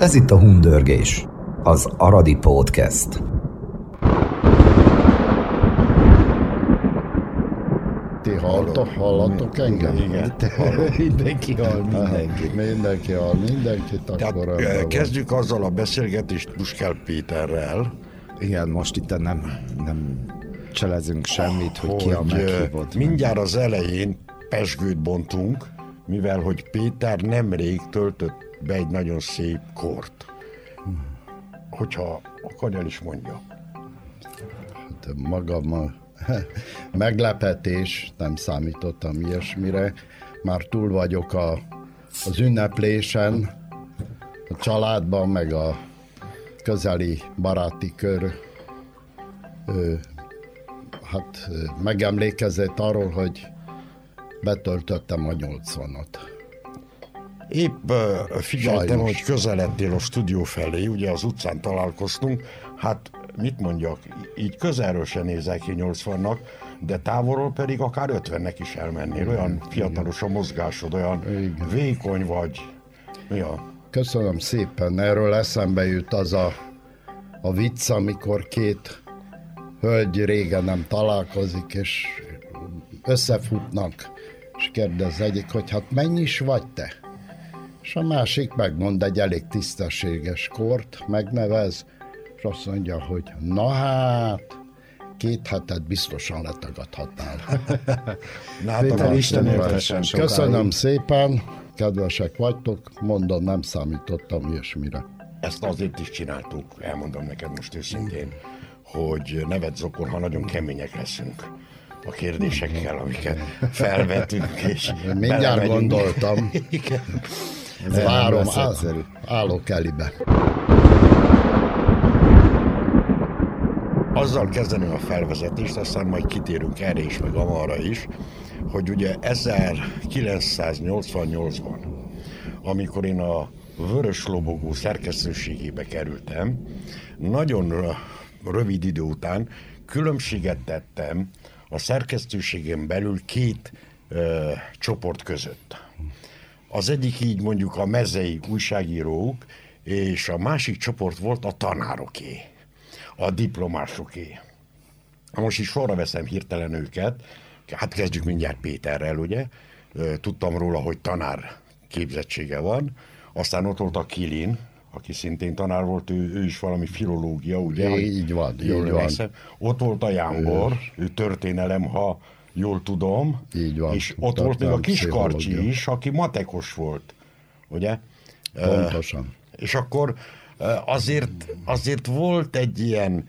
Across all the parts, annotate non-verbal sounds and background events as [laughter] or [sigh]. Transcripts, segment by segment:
Ez itt a Hundörgés, az Aradi Podcast. Ti hallottok, hallatok engem? Igen, te mindenki hall mindenkit. Mindenki hall mindenkit, Tehát akkor eh, van. kezdjük azzal a beszélgetést Puskál Péterrel, Igen, most itt nem, nem cselezünk semmit, hogy, ki a hogy eh, meghívott. mindjárt az elején pesgőt bontunk, mivel hogy Péter nemrég töltött be egy nagyon szép kort. Hogyha akar, el is mondja. Hát magam a [laughs] meglepetés, nem számítottam ilyesmire. Már túl vagyok a, az ünneplésen, a családban, meg a közeli baráti kör ö, hát megemlékezett arról, hogy betöltöttem a 80-at. Épp uh, figyeltem, Sajnos. hogy közeledtél a stúdió felé, ugye az utcán találkoztunk, hát mit mondjak, így közelről se nézel ki 80-nak, de távolról pedig akár 50-nek is elmennél, olyan fiatalos a mozgásod, olyan Igen. vékony vagy. Mi a? Köszönöm szépen. Erről eszembe jut az a, a vicc, amikor két hölgy régen nem találkozik, és összefutnak, és kérdez egyik, hogy hát mennyi is vagy te? És a másik megmond egy elég tisztességes kort, megnevez, és azt mondja, hogy na hát, két hetet biztosan letagadhatnál. [laughs] Na, hát Isten sokáig. Köszönöm szépen, kedvesek vagytok, mondom, nem számítottam ilyesmire. Ezt azért is csináltuk, elmondom neked most őszintén, hogy nevetsz akkor, ha nagyon kemények leszünk a kérdésekkel, amiket [laughs] felvetünk, és Mindjárt belemegyünk. gondoltam. [laughs] Igen. Várom, nem lesz áll, állok elibe. Azzal kezdeném a felvezetést, aztán majd kitérünk erre is, meg amarra is, hogy ugye 1988-ban, amikor én a Vörös Lobogó szerkesztőségébe kerültem, nagyon rö- rövid idő után különbséget tettem a szerkesztőségem belül két ö, csoport között. Az egyik így mondjuk a mezei újságírók, és a másik csoport volt a tanároké, a diplomásoké. Most is sorra veszem hirtelen őket, hát kezdjük mindjárt Péterrel, ugye? Tudtam róla, hogy tanár képzettsége van, aztán ott volt a Kilin, aki szintén tanár volt, ő, ő is valami filológia, ugye? Ha így van, jól így van. Ott volt a Jámbor, ő történelem, ha jól tudom. Így van, És ott volt még a Kiskarcsi is, aki matekos volt, ugye? Pontosan. És akkor azért, azért volt egy ilyen,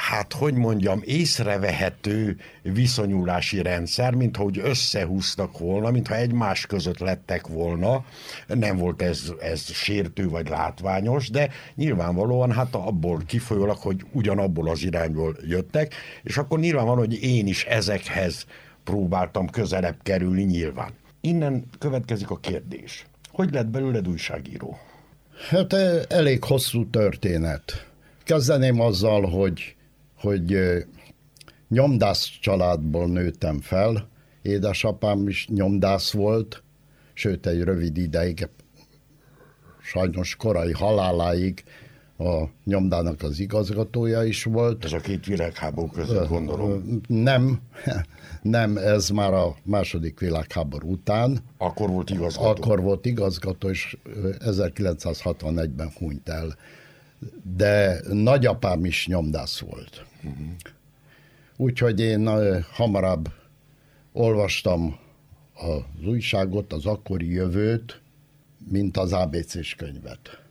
hát hogy mondjam, észrevehető viszonyulási rendszer, mintha úgy összehúztak volna, mintha egymás között lettek volna. Nem volt ez, ez sértő vagy látványos, de nyilvánvalóan hát abból kifolyólag, hogy ugyanabból az irányból jöttek, és akkor nyilvánvaló, hogy én is ezekhez próbáltam közelebb kerülni nyilván. Innen következik a kérdés. Hogy lett belőled újságíró? Hát eh, elég hosszú történet. Kezdeném azzal, hogy, hogy nyomdász családból nőttem fel. Édesapám is nyomdász volt, sőt egy rövid ideig, sajnos korai haláláig a nyomdának az igazgatója is volt. Ez a két világháború között gondolom. Nem, [laughs] nem, ez már a második világháború után. Akkor volt igazgató. Akkor volt igazgató, és ö, 1961-ben hunyt el. De nagyapám is nyomdász volt. Úgyhogy én ö, hamarabb olvastam az újságot, az akkori jövőt, mint az ABC-s könyvet.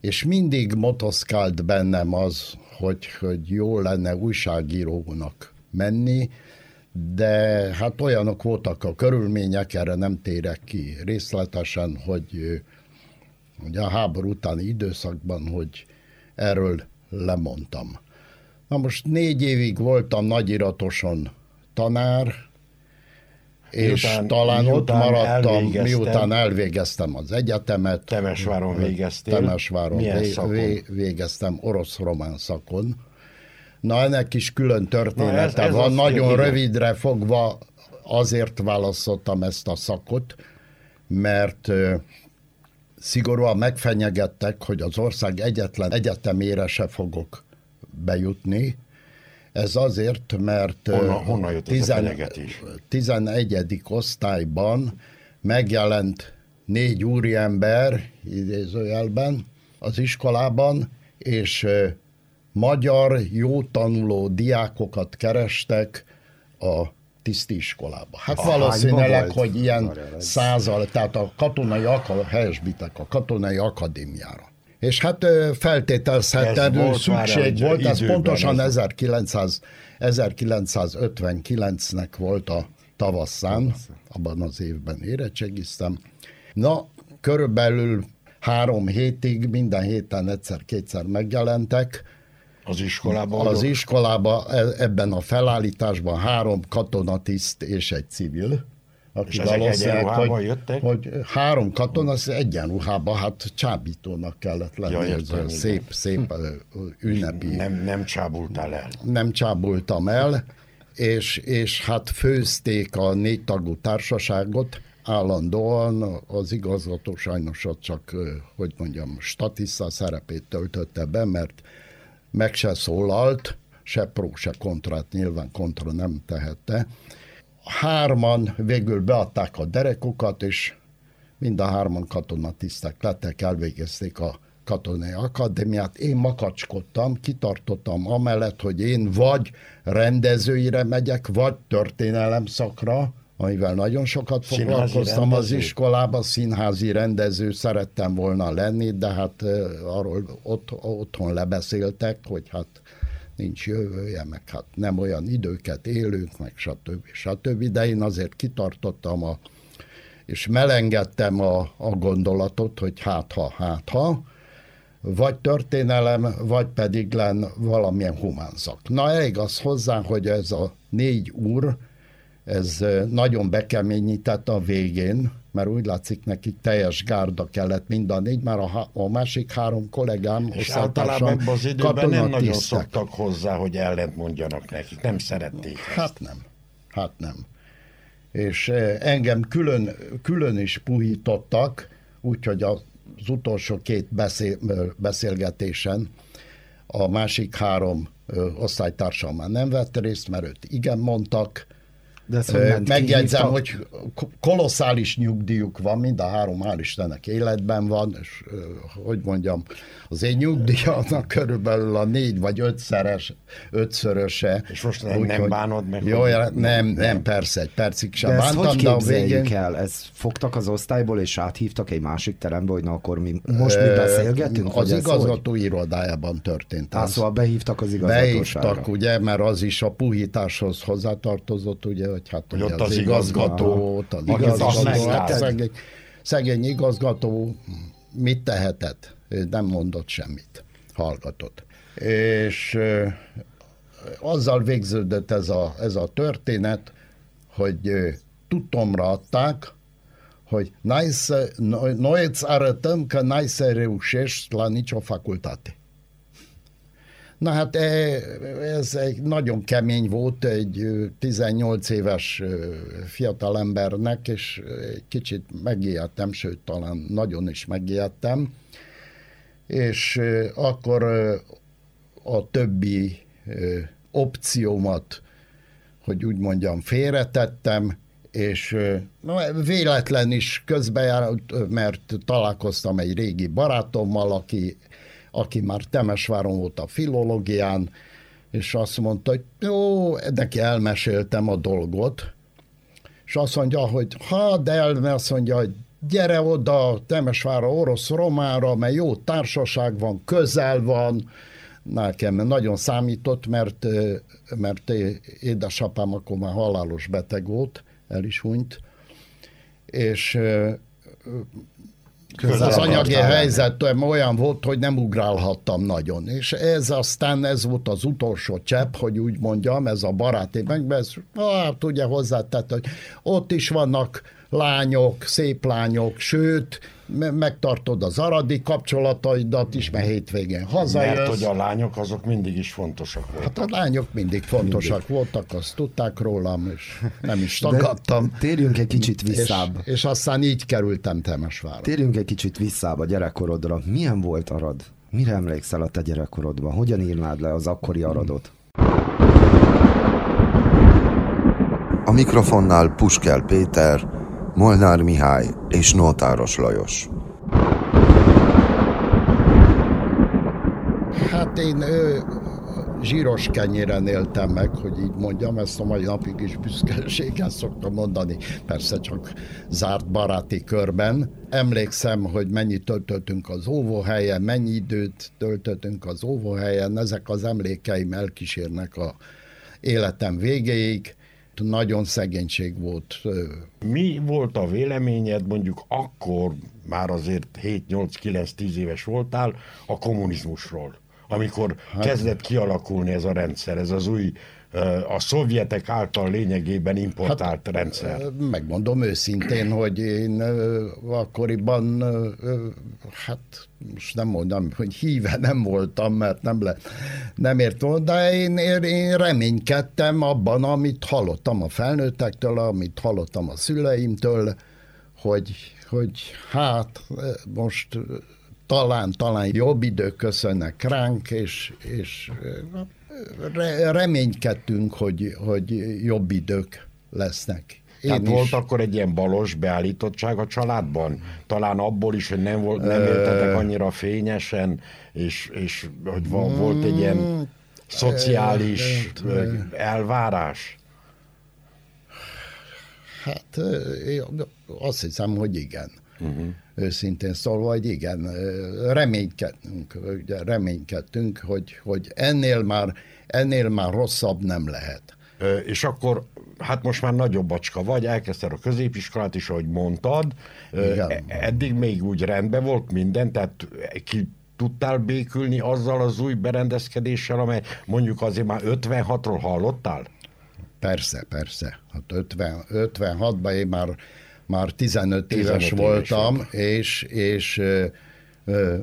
És mindig motoszkált bennem az, hogy, hogy jó lenne újságírónak menni, de hát olyanok voltak a körülmények, erre nem térek ki részletesen, hogy ugye a háború utáni időszakban, hogy erről lemondtam. Na most négy évig voltam nagyiratoson tanár, és Miután- talán ott miután maradtam, elvégeztem- miután elvégeztem az egyetemet. Temesváron végeztél. Temesváron vé, végeztem orosz-román szakon. Na ennek is külön története Na, ez- ez van, nagyon igen. rövidre fogva azért választottam ezt a szakot, mert ö, szigorúan megfenyegettek, hogy az ország egyetlen egyetemére se fogok bejutni. Ez azért, mert Honnan- honnan jött ez a fenyegetés? 11. osztályban megjelent négy úriember, idézőjelben, az iskolában, és magyar jó tanuló diákokat kerestek a tiszti iskolába. Hát Hányba valószínűleg, hogy ilyen százal, tehát a katonai, aka- helyesbitek, a katonai akadémiára. És hát ö, Ez feltételezhetően volt már szükség egy volt, ez pontosan ez- 1900, 1959-nek volt a tavasszán, abban az évben érettségiztem. Na, körülbelül három hétig, minden héten egyszer-kétszer megjelentek, Az iskolában? az iskolában e- ebben a felállításban három katonatiszt és egy civil. Aki És valószínűleg, hogy, jöttek? hogy három katona, az egyenruhában, hát csábítónak kellett lenni, Ja, értem, szép, szép ö, ünnepi Nem, nem csábultál el. nem csábultam el, és, és hát főzték a négy tagú társaságot, állandóan az igazgató sajnos csak, hogy mondjam, statiszta szerepét töltötte be, mert meg se szólalt, se pró, se kontrát, nyilván kontra nem tehette. Hárman végül beadták a derekokat, és mind a hárman katonatisztek lettek, elvégezték a katonai akadémiát. Én makacskodtam, kitartottam amellett, hogy én vagy rendezőire megyek, vagy történelem szakra, amivel nagyon sokat Színházi foglalkoztam az iskolába, színházi rendező szerettem volna lenni, de hát arról ott, otthon lebeszéltek, hogy hát nincs jövője, meg hát nem olyan időket élünk, meg stb. stb. De én azért kitartottam a és melengedtem a, a gondolatot, hogy hát ha, hát ha, vagy történelem, vagy pedig len valamilyen humán szak. Na elég az hozzá, hogy ez a négy úr, ez ö, nagyon bekeményített a végén, mert úgy látszik nekik teljes gárda kellett mind a négy, mert a, a másik három kollégám, És általában ebben az időben nem nagyon szoktak hozzá, hogy ellent mondjanak nekik. Nem szerették. ezt. Hát nem. Hát nem. És eh, engem külön, külön is puhítottak, úgyhogy az utolsó két beszél, ö, beszélgetésen a másik három ö, osztálytársam már nem vett részt, mert őt igen mondtak. De ezt hogy ment, Megjegyzem, hogy ko- kolosszális nyugdíjuk van, mind a három, hál' Istennek életben van, és hogy mondjam, az én nyugdíjamnak körülbelül a négy vagy ötszeres, ötszöröse. És most nem- nem bánod meg, Jó, hogy- ja, nem, nem, persze, egy percig sem De ezt bántam, hogy de a végén... el? Ez fogtak az osztályból, és áthívtak egy másik terembe, hogy na akkor mi most mi beszélgetünk? Az ez hogy? igazgató irodájában történt ez. szóval behívtak az igazgatóságra. Beívtak, ugye, mert az is a puhításhoz hozzátartozott, ugye, hogy hát Hogy ott az, az igazgató, ott az igazgató, hát szegény, szegény igazgató mit tehetett? Ő nem mondott semmit, hallgatott. És azzal végződött ez a, ez a történet, hogy tudtomra adták, hogy noi, noi îți arătăm că n-ai să reușești la nicio facultate. Na hát e- ez egy nagyon kemény volt egy ö, 18 éves ö, fiatal embernek, és kicsit megijedtem, sőt talán nagyon is megijedtem, és akkor a többi opciómat, hogy úgy mondjam, félretettem, és na, véletlen is közbejárt, mert találkoztam egy régi barátommal, aki, aki már Temesváron volt a filológián, és azt mondta, hogy jó, neki elmeséltem a dolgot, és azt mondja, hogy ha, de el, azt mondja, hogy gyere oda Temesvára, orosz-romára, mert jó társaság van, közel van, nekem nagyon számított, mert, mert édesapám akkor már halálos beteg volt, el is hunyt, és Közel az anyagi akartál lenni. helyzet olyan volt, hogy nem ugrálhattam nagyon. És ez aztán ez volt az utolsó csepp, hogy úgy mondjam, ez a baráti megbesz, hát ugye hozzátett, hogy ott is vannak lányok, szép lányok, sőt, megtartod az aradi kapcsolataidat is, mert hétvégén hazajössz. Mert hogy a lányok azok mindig is fontosak voltak. Hát a lányok mindig fontosak mindig. voltak, azt tudták rólam, és nem is tagadtam. De térjünk egy kicsit És, visszább. és aztán így kerültem Temesvárra. Térjünk egy kicsit visszább a gyerekkorodra. Milyen volt Arad? Mire emlékszel a te gyerekkorodban? Hogyan írnád le az akkori Aradot? A mikrofonnál Puskel Péter, Molnár Mihály és Nótáros Lajos. Hát én ö, zsíros kenyéren éltem meg, hogy így mondjam, ezt a mai napig is büszkeséggel szoktam mondani, persze csak zárt baráti körben. Emlékszem, hogy mennyit töltöttünk az óvóhelyen, mennyi időt töltöttünk az óvóhelyen, ezek az emlékeim elkísérnek a életem végéig. Nagyon szegénység volt. Mi volt a véleményed mondjuk akkor, már azért 7-8-9-10 éves voltál, a kommunizmusról? Amikor hát, kezdett kialakulni ez a rendszer, ez az új, a szovjetek által lényegében importált hát, rendszer. Megmondom őszintén, hogy én akkoriban, hát most nem mondom, hogy híve nem voltam, mert nem, le, nem ért volna, de én, én, én reménykedtem abban, amit hallottam a felnőttektől, amit hallottam a szüleimtől, hogy, hogy hát most talán, talán jobb idők köszönnek ránk, és, és re, reménykedtünk, hogy, hogy jobb idők lesznek. Én Tehát is. volt akkor egy ilyen balos beállítottság a családban? Talán abból is, hogy nem, volt, nem éltetek annyira fényesen, és, és hogy va- volt egy ilyen szociális ö, elvárás? Hát azt hiszem, hogy igen. Uh-huh. Őszintén szólva, hogy igen, reménykedtünk, ugye reménykedtünk, hogy, hogy ennél már, ennél már rosszabb nem lehet. És akkor, hát most már nagyobb bacska vagy, elkezdted a középiskolát is, ahogy mondtad. Igen. e- Eddig még úgy rendben volt minden, tehát ki tudtál békülni azzal az új berendezkedéssel, amely mondjuk azért már 56-ról hallottál? Persze, persze. Hát 50, 56-ban én már, már 15, 15 éves éves voltam, és, és ö, ö,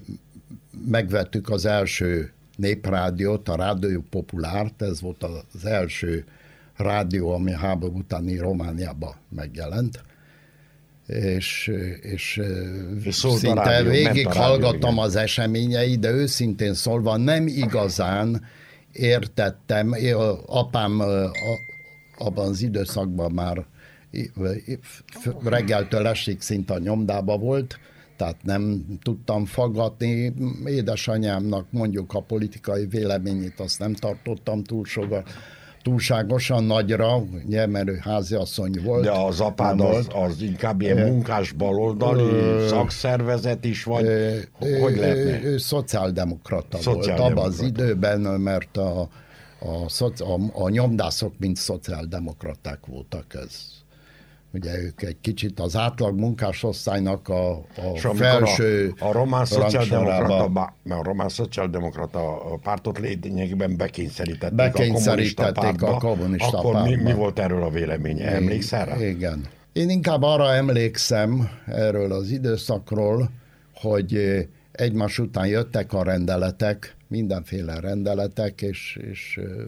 megvettük az első néprádiót, a Rádió Populárt, ez volt az első rádió, ami háború utáni Romániában megjelent. És, és, És szinte rádió, végig rádió, hallgattam igen. az eseményeit, de őszintén szólva nem igazán értettem. Én, apám a, abban az időszakban már reggeltől esig szinte a nyomdába volt, tehát nem tudtam faggatni. Édesanyámnak mondjuk a politikai véleményét azt nem tartottam túl soga, túlságosan nagyra, ugye, mert ő háziasszony volt. De az apád az, az inkább ilyen munkás baloldali szakszervezet is, vagy hogy ő, lehetne? ő, ő szociáldemokrata, volt Szociáldemokrata. abban az időben, mert a, a, a, a nyomdászok mind szociáldemokraták voltak. Ez. Ugye ők egy kicsit az átlag munkásosztálynak a, a És felső a, a román szociáldemokrata, mert a román szociáldemokrata pártot lényegében bekényszerítették, Bekényszerítették a kommunista a kommunista Akkor mi, mi pártba. volt erről a véleménye? Emlékszel rá? Igen. Én inkább arra emlékszem erről az időszakról, hogy eh, egymás után jöttek a rendeletek, mindenféle rendeletek, és, és ö,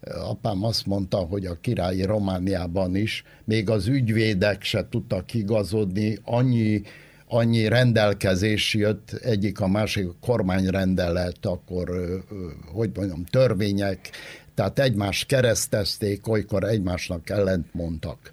apám azt mondta, hogy a királyi Romániában is még az ügyvédek se tudtak igazodni, annyi, annyi rendelkezés jött egyik a másik kormányrendelet, akkor, hogy mondjam, törvények, tehát egymást keresztezték, olykor egymásnak ellent mondtak.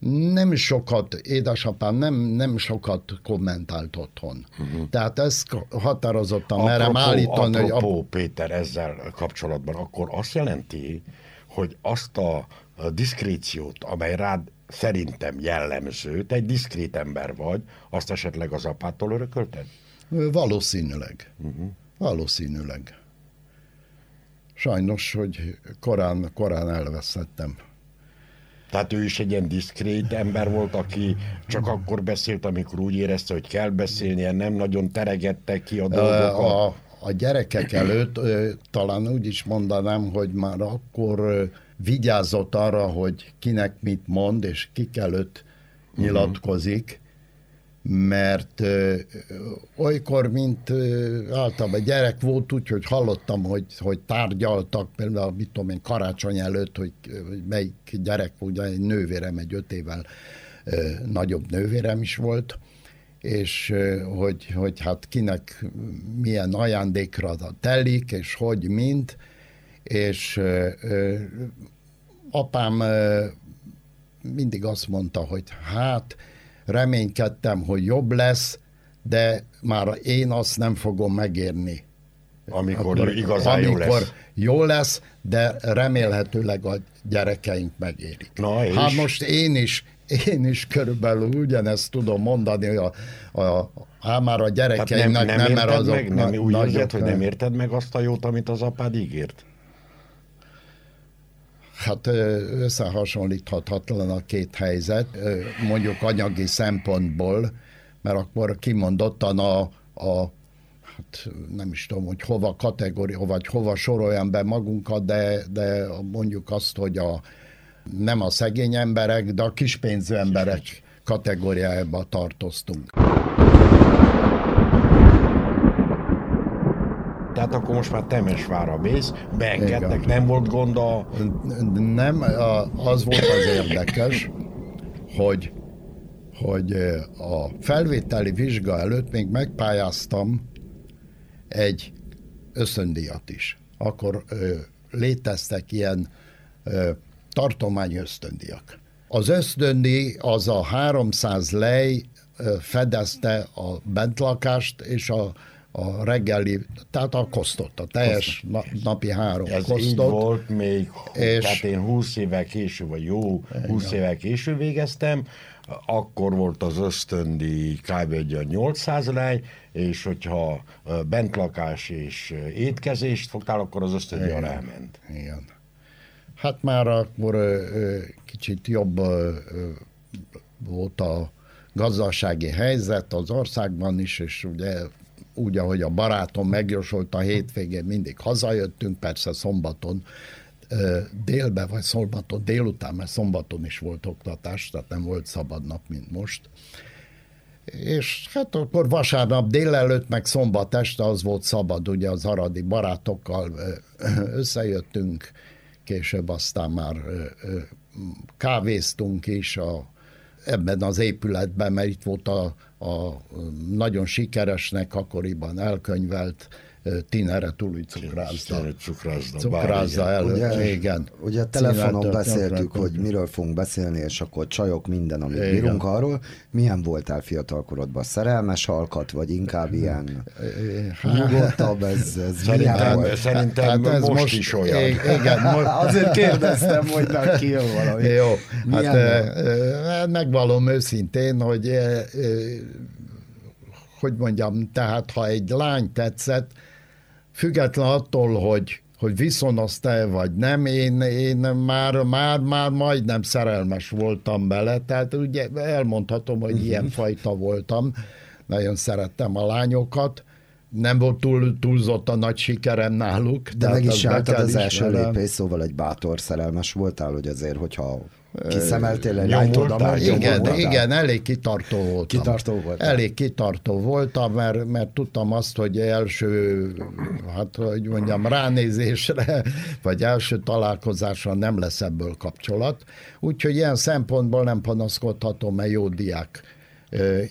Nem sokat, édesapám nem, nem sokat kommentált otthon. Uh-huh. Tehát ezt határozottan merem állítani, hogy apropó, Péter, ezzel kapcsolatban, akkor azt jelenti, hogy azt a, a diszkréciót, amely rád szerintem jellemző, te egy diszkrét ember vagy, azt esetleg az apától örökölted? Valószínűleg. Uh-huh. Valószínűleg. Sajnos, hogy korán, korán elveszettem. Tehát ő is egy ilyen diszkrét ember volt, aki csak akkor beszélt, amikor úgy érezte, hogy kell beszélnie, nem nagyon teregette ki a dolgokat. A, a gyerekek előtt talán úgy is mondanám, hogy már akkor vigyázott arra, hogy kinek mit mond, és kik előtt nyilatkozik, mert ö, olykor, mint ö, általában gyerek volt úgy, hogy hallottam, hogy, hogy tárgyaltak, például, mit tudom én, karácsony előtt, hogy, hogy melyik gyerek, ugye egy nővérem, egy öt évvel ö, nagyobb nővérem is volt, és hogy, hogy hát kinek milyen ajándékra telik, és hogy mint, és apám mindig azt mondta, hogy hát reménykedtem, hogy jobb lesz, de már én azt nem fogom megérni. Amikor Akkor, igazán amikor jó lesz. jó lesz, de remélhetőleg a gyerekeink megérik. Na, és? Hát most én is, én is körülbelül ugyanezt tudom mondani, hogy a, a, hát már a nem, gyerekeimnek nem, nem, érted mert azok meg? Nem, úgy érzed, hogy nem érted meg azt a jót, amit az apád ígért? Hát összehasonlíthatatlan a két helyzet, mondjuk anyagi szempontból, mert akkor kimondottan a, a hát nem is tudom, hogy hova kategória, vagy hova soroljam be magunkat, de, de mondjuk azt, hogy a, nem a szegény emberek, de a kispénzű emberek kategóriájába tartoztunk. Tehát akkor most már Temesvára mész, beengednek, nem volt gond a... Nem, az volt az érdekes, hogy, hogy ö, a felvételi vizsga előtt még megpályáztam egy ösztöndíjat is. Akkor ö, léteztek ilyen ö, tartomány ösztöndíjak. Az ösztöndíj az a 300 lej fedezte a bentlakást és a, a reggeli, tehát a kosztot, a teljes na, napi három Ez kosztot. így volt még, és... Tehát én 20 évvel később, vagy jó 20 évvel később végeztem, akkor volt az ösztöndi kb. egy olyan 800 lej, és hogyha bentlakás és étkezést fogtál, akkor az ösztöndi arra elment. Igen. Hát már akkor kicsit jobb volt a gazdasági helyzet az országban is, és ugye úgy, ahogy a barátom megjósolt a hétvégén, mindig hazajöttünk, persze szombaton délbe, vagy szombaton délután, mert szombaton is volt oktatás, tehát nem volt szabad nap, mint most. És hát akkor vasárnap délelőtt, meg szombat este az volt szabad, ugye az aradi barátokkal összejöttünk, később aztán már kávéztunk is a, ebben az épületben, mert itt volt a, a nagyon sikeresnek akkoriban elkönyvelt Tinere Tuli cukrászda. Cukrászda, Cukrászda előtt, Ugye, igen. ugye telefonon beszéltük, hogy miről fogunk beszélni, és akkor csajok minden, amit Igen. bírunk arról. Milyen voltál fiatalkorodban? Szerelmes alkat, vagy inkább ilyen nyugodtabb? Ez, ez milyen Szerintem, volt? szerintem Hát ez most, most- is olyan. Igen, most, [laughs] Azért kérdeztem, hogy meg kijön valami. Jó, hát Milyen ö, ö, megvalom őszintén, hogy hogy mondjam, tehát ha egy lány tetszett, független attól, hogy hogy viszonozta-e vagy nem, én, én már, már, már majdnem szerelmes voltam bele, tehát ugye elmondhatom, hogy ilyen fajta voltam, nagyon szerettem a lányokat, nem volt túl, túlzott a nagy sikerem náluk. De meg is kell az első lépés, szóval egy bátor szerelmes voltál, hogy azért, hogyha kiszemeltél egy nyomultál. Igen, nyomultál? igen, elég kitartó voltam. Kitartó voltál. Elég kitartó voltam, mert, mert tudtam azt, hogy első, hát hogy mondjam, ránézésre, vagy első találkozásra nem lesz ebből kapcsolat. Úgyhogy ilyen szempontból nem panaszkodhatom, mert jó diák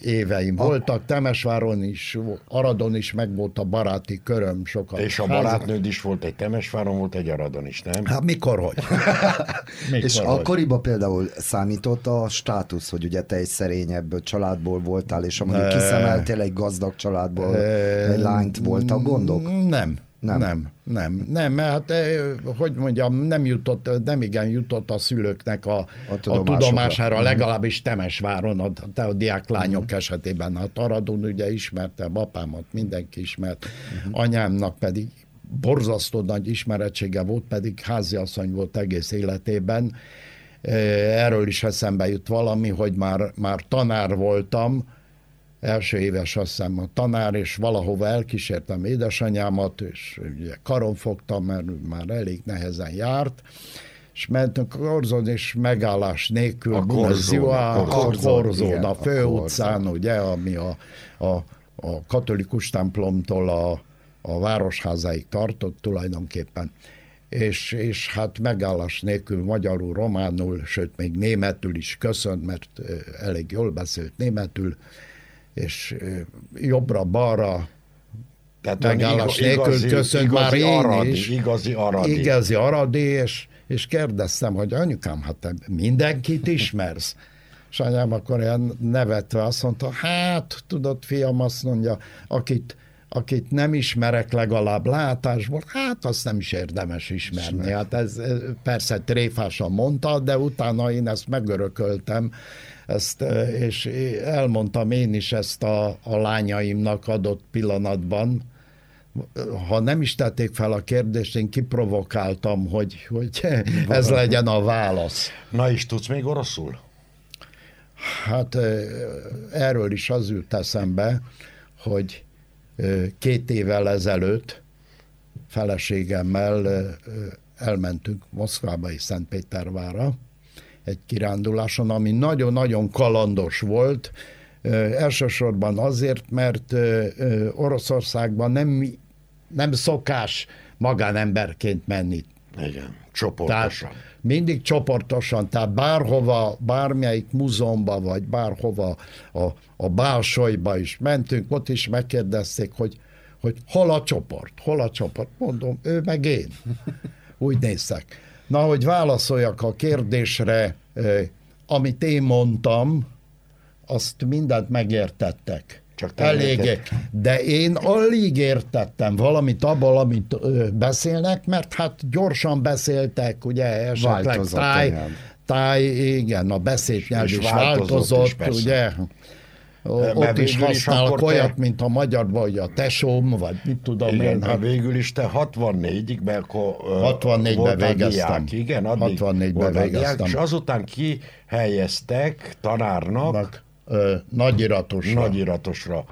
éveim voltak. Temesváron is, Aradon is megvolt a baráti köröm sokat. És a barátnőd is volt egy Temesváron, volt egy Aradon is, nem? Hát mikor hogy? [laughs] mikor És hogy? akkoriban például számított a státusz, hogy ugye te egy szerényebb családból voltál, és amúgy kiszemeltél egy gazdag családból egy lányt, voltak gondok? Nem. Nem. Nem, nem, nem, mert hát, eh, hogy mondjam, nem jutott, nem igen jutott a szülőknek a, a, a tudomására, legalábbis Temesváron, a, a, a diáklányok esetében. Hát Aradon ugye ismertem apámat, mindenki ismert, anyámnak pedig borzasztó nagy ismerettsége volt, pedig háziasszony volt egész életében. Erről is eszembe jut valami, hogy már, már tanár voltam, első éves azt hiszem a tanár, és valahova elkísértem édesanyámat, és ugye karon fogtam, mert már elég nehezen járt, és mentünk a korzon, és megállás nélkül, a, korzón, a korzón, a főutcán, ugye, ami a, a, a katolikus templomtól a, a városházáig tartott tulajdonképpen. És, és hát megállás nélkül magyarul, románul, sőt még németül is köszönt, mert elég jól beszélt németül, és jobbra-balra Tehát megállás nélkül köszönt már én aradi, is. Igazi aradi. Igazi aradi, és, és kérdeztem, hogy anyukám, hát te mindenkit ismersz? És anyám akkor ilyen nevetve azt mondta, hát tudod, fiam, azt mondja, akit, akit nem ismerek legalább látásból, hát azt nem is érdemes ismerni. Ismer. Hát ez, ez persze tréfásan mondta, de utána én ezt megörököltem, ezt, és elmondtam én is ezt a, a lányaimnak adott pillanatban, ha nem is tették fel a kérdést, én kiprovokáltam, hogy, hogy [laughs] ez legyen a válasz. Na és tudsz még oroszul? Hát erről is az jut eszembe, hogy két évvel ezelőtt feleségemmel elmentünk Moszkvába és Szentpétervára egy kiránduláson, ami nagyon-nagyon kalandos volt, elsősorban azért, mert Oroszországban nem, nem szokás magánemberként menni. Igen, csoportosan. Tehát mindig csoportosan, tehát bárhova, bármelyik múzeumba, vagy bárhova a, a Bálsolyba is mentünk, ott is megkérdezték, hogy, hogy hol a csoport, hol a csoport. Mondom, ő meg én. Úgy néztek. Na, hogy válaszoljak a kérdésre, amit én mondtam, azt mindent megértettek. Csak Elég, de én alig értettem valamit abból, amit ö, beszélnek, mert hát gyorsan beszéltek, ugye esetleg táj, táj, igen, a beszédnyelv is változott, is, ugye. Ott is használok olyat, te... mint a magyarban, hogy a tesóm, vagy mit tudom igen, én. Hát végül is te 64-ig, mert akkor 64-ben végeztem. Diák, igen, addig 64-ben végeztem. Diák, és azután kihelyeztek tanárnak, Nak ö, nagyiratosra. Nagyiratosra.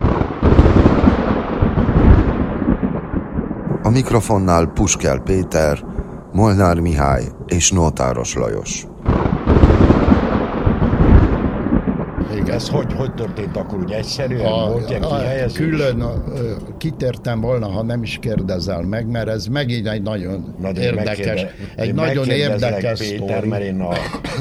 A mikrofonnál Puskel Péter, Molnár Mihály és Nótáros Lajos. Ez hogy, hogy történt akkor? Ugye egyszerűen a, volt ilyen kihelyezés? Külön a, kitértem volna, ha nem is kérdezel meg, mert ez megint egy nagyon, nagyon érdekes, egy nagyon érdekes Péter, sztori. mert én a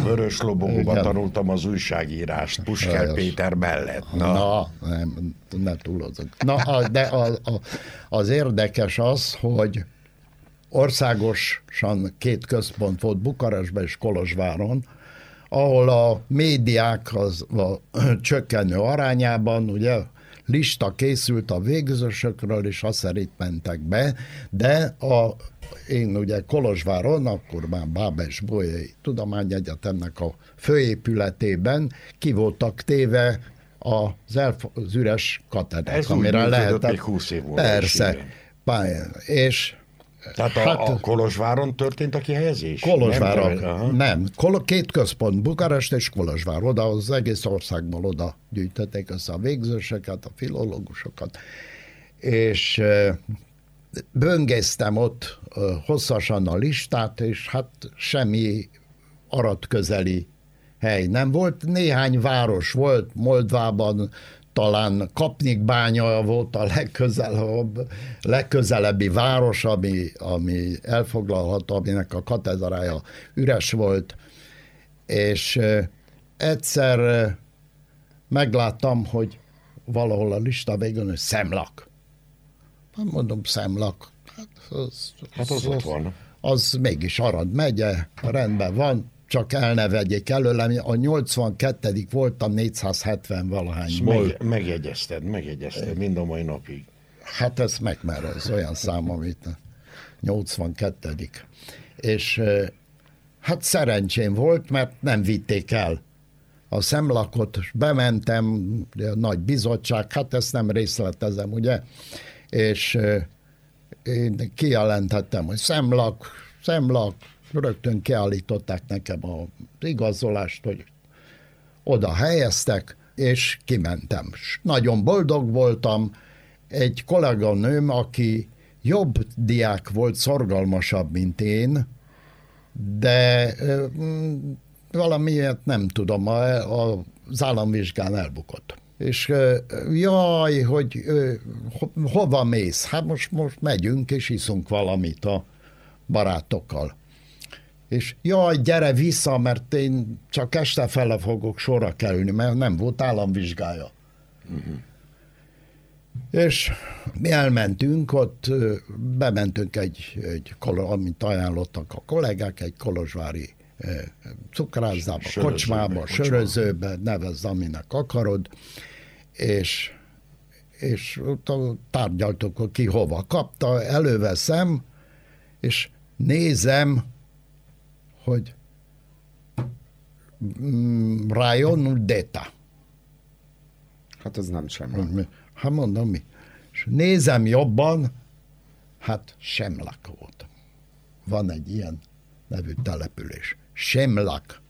Vörös Lobogóban tanultam az újságírást, Puskel Péter mellett. Na, Na nem, ne túlozok. Na, de a, a, az érdekes az, hogy országosan két központ volt Bukarestben és Kolozsváron, ahol a médiák az a [clears throat] csökkenő arányában, ugye lista készült a végzősökről, és azt szerint mentek be, de a, én ugye Kolozsváron, akkor már Bábes Bolyai Tudományegyetemnek a főépületében ki voltak téve az, elf- az üres katedrák, amire lehetett. 20 év múlva Persze. És tehát a, hát, a Kolozsváron történt a kihelyezés? Kolozsváron, nem, nem. Kol- két központ, Bukarest és Kolozsvár, oda az egész országból oda gyűjtették össze a végzőseket, a filológusokat, és böngésztem ott hosszasan a listát, és hát semmi arat közeli hely nem volt. Néhány város volt, Moldvában, talán Kapnikbánya volt a legközelebb, legközelebbi város, ami, ami elfoglalható, aminek a katedrája üres volt, és egyszer megláttam, hogy valahol a lista végül, hogy szemlak. Hát mondom, szemlak. Hát az, hát az, az, van. Az mégis Arad megye, rendben van, csak el ne vegyék előlem, a 82 voltam 470 valahány. Meg, megjegyezted, megjegyezted mind a mai napig. Hát ez meg, mert ez olyan szám, amit 82 És hát szerencsém volt, mert nem vitték el a szemlakot, bementem, a nagy bizottság, hát ezt nem részletezem, ugye, és én kijelentettem, hogy szemlak, szemlak, rögtön kiállították nekem az igazolást, hogy oda helyeztek, és kimentem. S nagyon boldog voltam, egy kolléganőm, aki jobb diák volt, szorgalmasabb, mint én, de valamiért nem tudom, a, a, az államvizsgán elbukott. És jaj, hogy ho, hova mész? Hát most, most megyünk és iszunk valamit a barátokkal. És jaj, gyere vissza, mert én csak este fele fogok sorra kerülni, mert nem volt államvizsgája. Uh-huh. És mi elmentünk, ott bementünk egy, egy amit ajánlottak a kollégák, egy kolozsvári cukrászdába, sörözőbe, kocsmába, sörözőbe, nevezz, aminek akarod, és, és tárgyaltuk, ki hova kapta, előveszem, és nézem, hogy mm, Rajon Deta. Hát az nem semmi. Hát mondom mi. És nézem jobban, hát Semlak volt. Van egy ilyen nevű település. Semlak.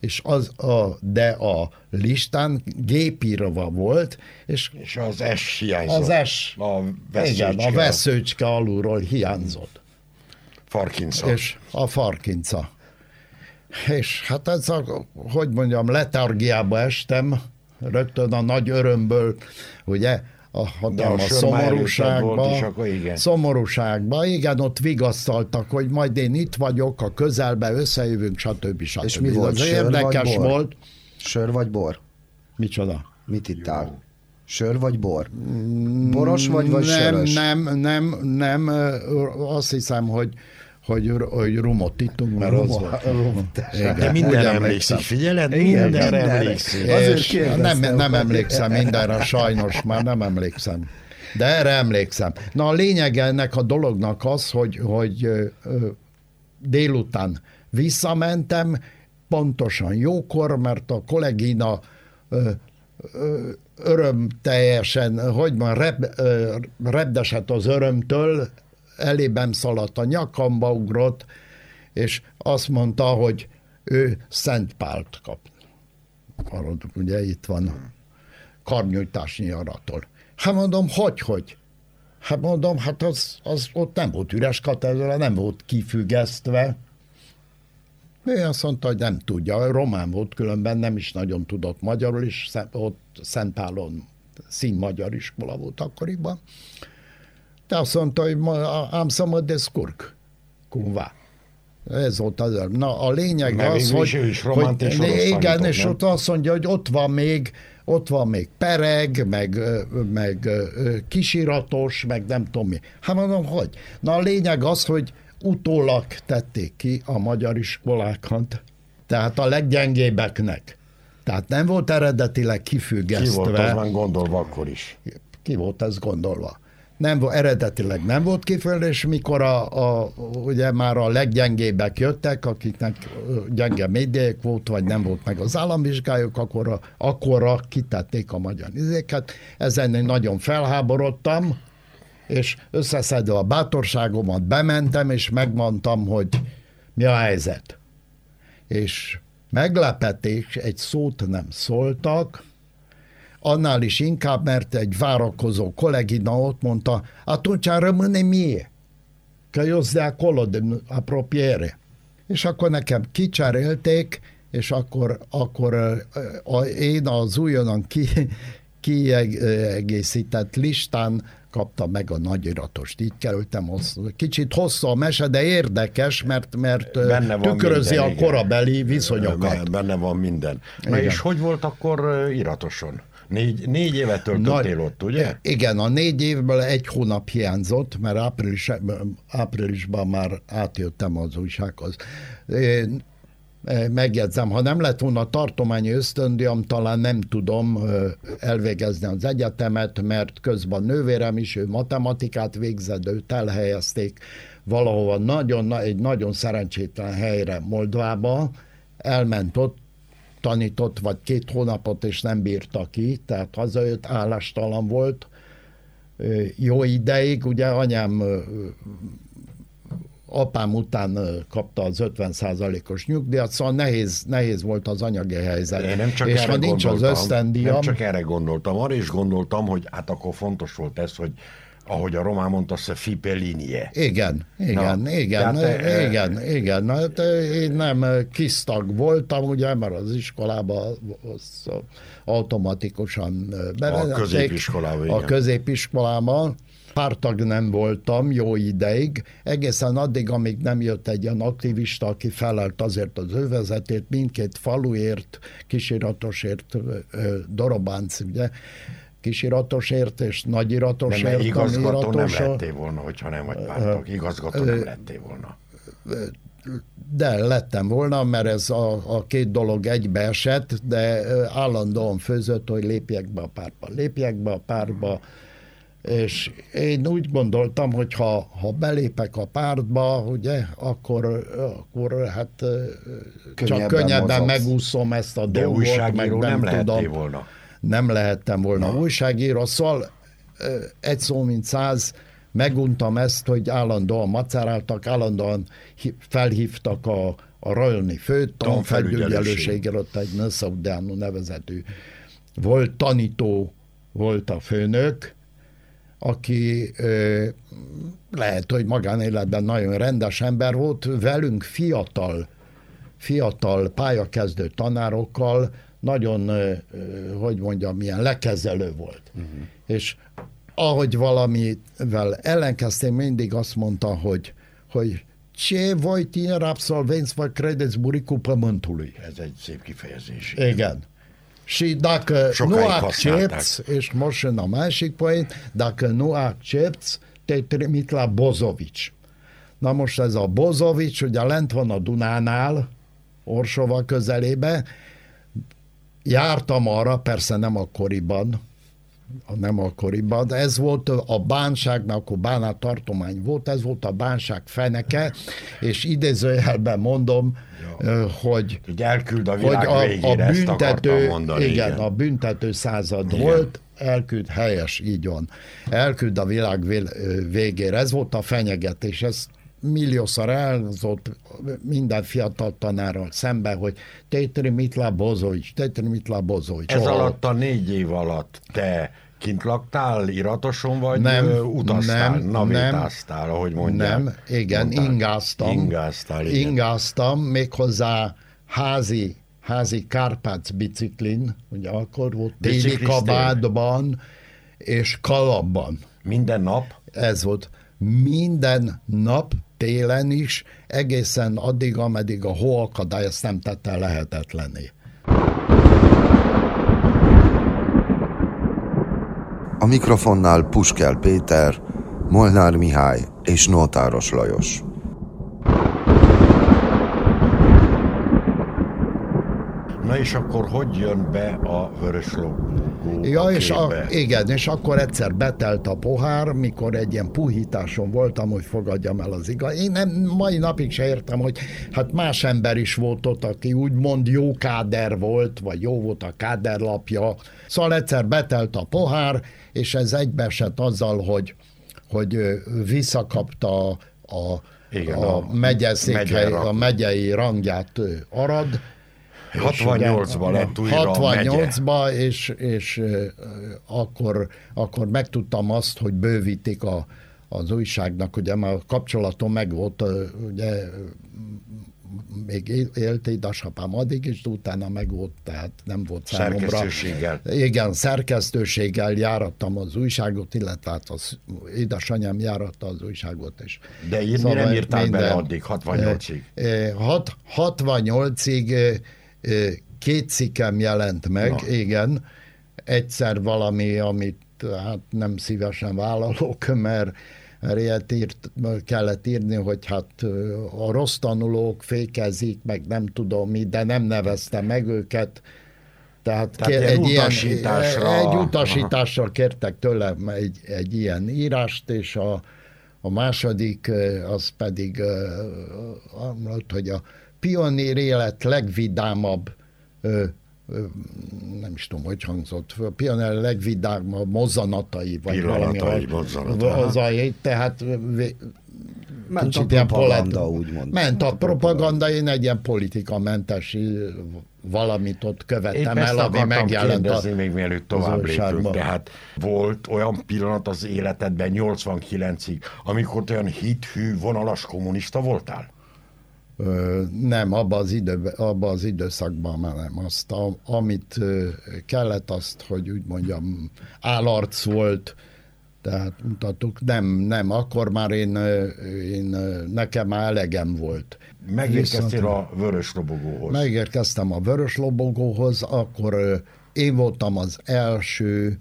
És az a, de a listán gépírva volt, és, és az S hiányzott. Az S. A veszőcske. Igen, a veszőcske alulról hiányzott. Farkinca. És a farkinca. És hát ez a, hogy mondjam, letargiába estem, rögtön a nagy örömből, ugye, a hatalmas szomorúságba, igen. szomorúságba, igen, ott vigasztaltak, hogy majd én itt vagyok, a közelbe összejövünk, stb. stb. És mi volt, Az érdekes vagy volt. Sör vagy bor? Micsoda? Mit ittál? Sör vagy bor? Boros vagy, vagy nem, sörös? Nem, nem, nem, azt hiszem, hogy hogy, hogy rumot ittunk, mert Rumo, az volt. [laughs] Rumot, De minden emlékszik, figyeled? Minden emlékszik. Nem, nem emlékszem mindenre, sajnos már nem emlékszem. De erre emlékszem. Na a lényeg ennek a dolognak az, hogy, hogy délután visszamentem, pontosan jókor, mert a kollégina örömteljesen, hogy van, reb, ö, repdesett az örömtől, elébem szaladt, a nyakamba ugrott, és azt mondta, hogy ő Szent Pált kap. Arról ugye itt van karnyújtásnyi aratól. Hát mondom, hogy, hogy? Hát mondom, hát az, az ott nem volt üres katedra, nem volt kifüggesztve. Ő azt mondta, hogy nem tudja, román volt különben, nem is nagyon tudott magyarul, és ott Szentpálon színmagyar iskola volt akkoriban. De azt mondta, hogy ám samma de skurk, kumvá. Ez volt az. Na, a lényeg Mert az, hogy, is hogy igen, és ott azt mondja, hogy ott van még, ott van még pereg, meg, meg kisiratos, meg nem tudom mi. Hát mondom, hogy? Na a lényeg az, hogy utólag tették ki a magyar iskolákat, tehát a leggyengébbeknek. Tehát nem volt eredetileg kifüggesztve. Ki volt az gondolva akkor is? Ki volt ez gondolva? Nem, eredetileg nem volt kifejezés, és mikor a, a, ugye már a leggyengébbek jöttek, akiknek gyenge médiák volt, vagy nem volt meg az államvizsgájuk, akkor a, akkorra kitették a magyar izéket. Ezen én nagyon felháborodtam, és összeszedve a bátorságomat bementem, és megmondtam, hogy mi a helyzet. És meglepetés, egy szót nem szóltak, annál is inkább, mert egy várakozó kollégina ott mondta, atunci rămâne mie, că eu de acolo, de apropiere. És akkor nekem kicserélték, és akkor, akkor a, én az újonnan ki, kiegészített listán kaptam meg a nagyiratost. Így kerültem hosszú. Kicsit hosszú a mese, de érdekes, mert, mert tükrözi minden, a korabeli viszonyokat. Benne van minden. Na igen. és hogy volt akkor iratoson? Négy, négy évet töltöttél Na, ott, ugye? Igen, a négy évből egy hónap hiányzott, mert április, áprilisban már átjöttem az újsághoz. Én e, megjegyzem, ha nem lett volna tartományi ösztöndiam, talán nem tudom elvégezni az egyetemet, mert közben nővérem is, ő matematikát végzett, őt elhelyezték valahova nagyon, egy nagyon szerencsétlen helyre Moldvába, elment ott, tanított, vagy két hónapot, és nem bírta ki, tehát hazajött, állástalan volt. Jó ideig, ugye anyám apám után kapta az 50%-os nyugdíjat, szóval nehéz, nehéz volt az anyagi helyzet. Én nem csak és erre ha nincs az gondoltam, ösztendíjam, Nem csak erre gondoltam, arra is gondoltam, hogy hát akkor fontos volt ez, hogy ahogy a román mondta, se fipelinie. Igen, igen, Na, igen, tehát, eh, igen, igen. Na, hát, eh, én nem eh, kisztag voltam, ugye, mert az iskolában az automatikusan bevezették. A igen. középiskolában. Pártag nem voltam jó ideig, egészen addig, amíg nem jött egy olyan aktivista, aki felelt azért az övezetért, mindkét faluért, ö, Dorobánc, ugye, kisiratosért és Nem, nagyiratosért. ami igazgató nem lettél volna, hogyha nem vagy pártag. Igazgató nem lettél volna. De lettem volna, mert ez a, a két dolog egybeesett, de állandóan főzött, hogy lépjek be a párba, lépjek be a párba, és én úgy gondoltam, hogy ha, ha belépek a pártba, ugye, akkor, akkor hát ö, csak Könnyebben könnyebben mozogsz. megúszom ezt a De dolgot, meg nem, nem tudom. volna. Nem lehettem volna újságíró, szóval egy szó mint száz, meguntam ezt, hogy állandóan maceráltak, állandóan felhívtak a, a Rajoni főtanfelügyelőségre, ott egy Nöszaudánu nevezetű volt tanító, volt a főnök, aki ö, lehet, hogy magánéletben nagyon rendes ember volt, velünk fiatal, fiatal pályakezdő tanárokkal nagyon, hogy mondjam, milyen lekezelő volt. Uh-huh. És ahogy valamivel ellenkeztem, mindig azt mondta, hogy, hogy ce voi tineri absolvenți vă credeți buricul pământului? Ez egy szép kifejezés. Igen. Și dacă Sokáig nu accepti, és most jön a másik point, dacă nu accepti, te trimit la Bozovics. Na most ez a Bozovics, ugye lent van a Dunánál, Orsova közelébe, jártam arra, persze nem akkoriban, nem akkoriban, de ez volt a bánságnak, akkor bánát tartomány volt, ez volt a bánság feneke, és idézőjelben mondom, ö, hogy Hogy elküld a hogy világ a, végére, a ezt büntető, mondani. igen, a büntető század Igen. volt, elküld, helyes, így van, elküld a világ végére. Ez volt a fenyegetés, ez milliószor elhozott minden fiatal tanárral szemben, hogy tétri mitla bozovics, tétri mitla bozovics. Ez alatt a négy év alatt te kint laktál, iratoson, vagy Nem, ö, utaztál, nem, navétáztál, ahogy mondják? Nem, igen, Mondták. ingáztam. Ingáztál, igen. Ingáztam, méghozzá házi, házi Kárpác biciklin, ugye akkor volt téli kabátban és kalapban. Minden nap? Ez volt. Minden nap, télen is, egészen addig, ameddig a hóakadály ezt nem tette lehetetlenné. A mikrofonnál Puskel Péter, Molnár Mihály és Nótáros Lajos. Na és akkor hogy jön be a vörös logó Ja, a és a, igen, és akkor egyszer betelt a pohár, mikor egy ilyen puhításon voltam, hogy fogadjam el az igaz. Én nem, mai napig se értem, hogy hát más ember is volt ott, aki úgymond jó káder volt, vagy jó volt a káderlapja. Szóval egyszer betelt a pohár, és ez egybeesett azzal, hogy, hogy visszakapta a, Igen, a, a a megyeszékhely, a megyei rangját Arad, 68-ban lett újra a megye. 68-ban, és, és akkor, akkor megtudtam azt, hogy bővítik a, az újságnak, ugye már a kapcsolatom meg volt, ö, ugye még él- élt édesapám addig de utána meg volt, tehát nem volt számomra. Szerkesztőséggel. Igen, szerkesztőséggel járattam az újságot, illetve hát az édesanyám járatta az újságot is. De írni nem írtál bele addig, 68-ig. Eh, hat- 68-ig eh, eh, két cikkem jelent meg, Na. igen. Egyszer valami, amit hát nem szívesen vállalok, [laughs] mert mert ilyet írt, kellett írni, hogy hát a rossz tanulók fékezik, meg nem tudom mi, de nem nevezte meg őket. Tehát, Tehát kér- ilyen utasításra- egy utasításra kértek tőlem egy, egy ilyen írást, és a, a második az pedig hogy a pionír élet legvidámabb ö, ö, nem is tudom, hogy hangzott, a pionír legvidámabb mozzanatai, vagy Pillanatai, valami mozzanatai, mozzanatai, tehát vé- Ment kicsit a ilyen propaganda, polit- úgymond. Ment a propaganda, én egy ilyen politikamentes valamit ott Épp követtem ezt el, ami megjelent a, még mielőtt tovább az lépünk. Tehát volt olyan pillanat az életedben 89-ig, amikor te olyan hithű, vonalas kommunista voltál? Nem, abba az, időben, abba az időszakban már nem. Azt, a, amit kellett, azt, hogy úgy mondjam, állarc volt, tehát mutattuk, nem, nem, akkor már én, én nekem már elegem volt. Megérkeztél Viszont- a vörös robogóhoz. Megérkeztem a Vörös Lobogóhoz, akkor én voltam az első,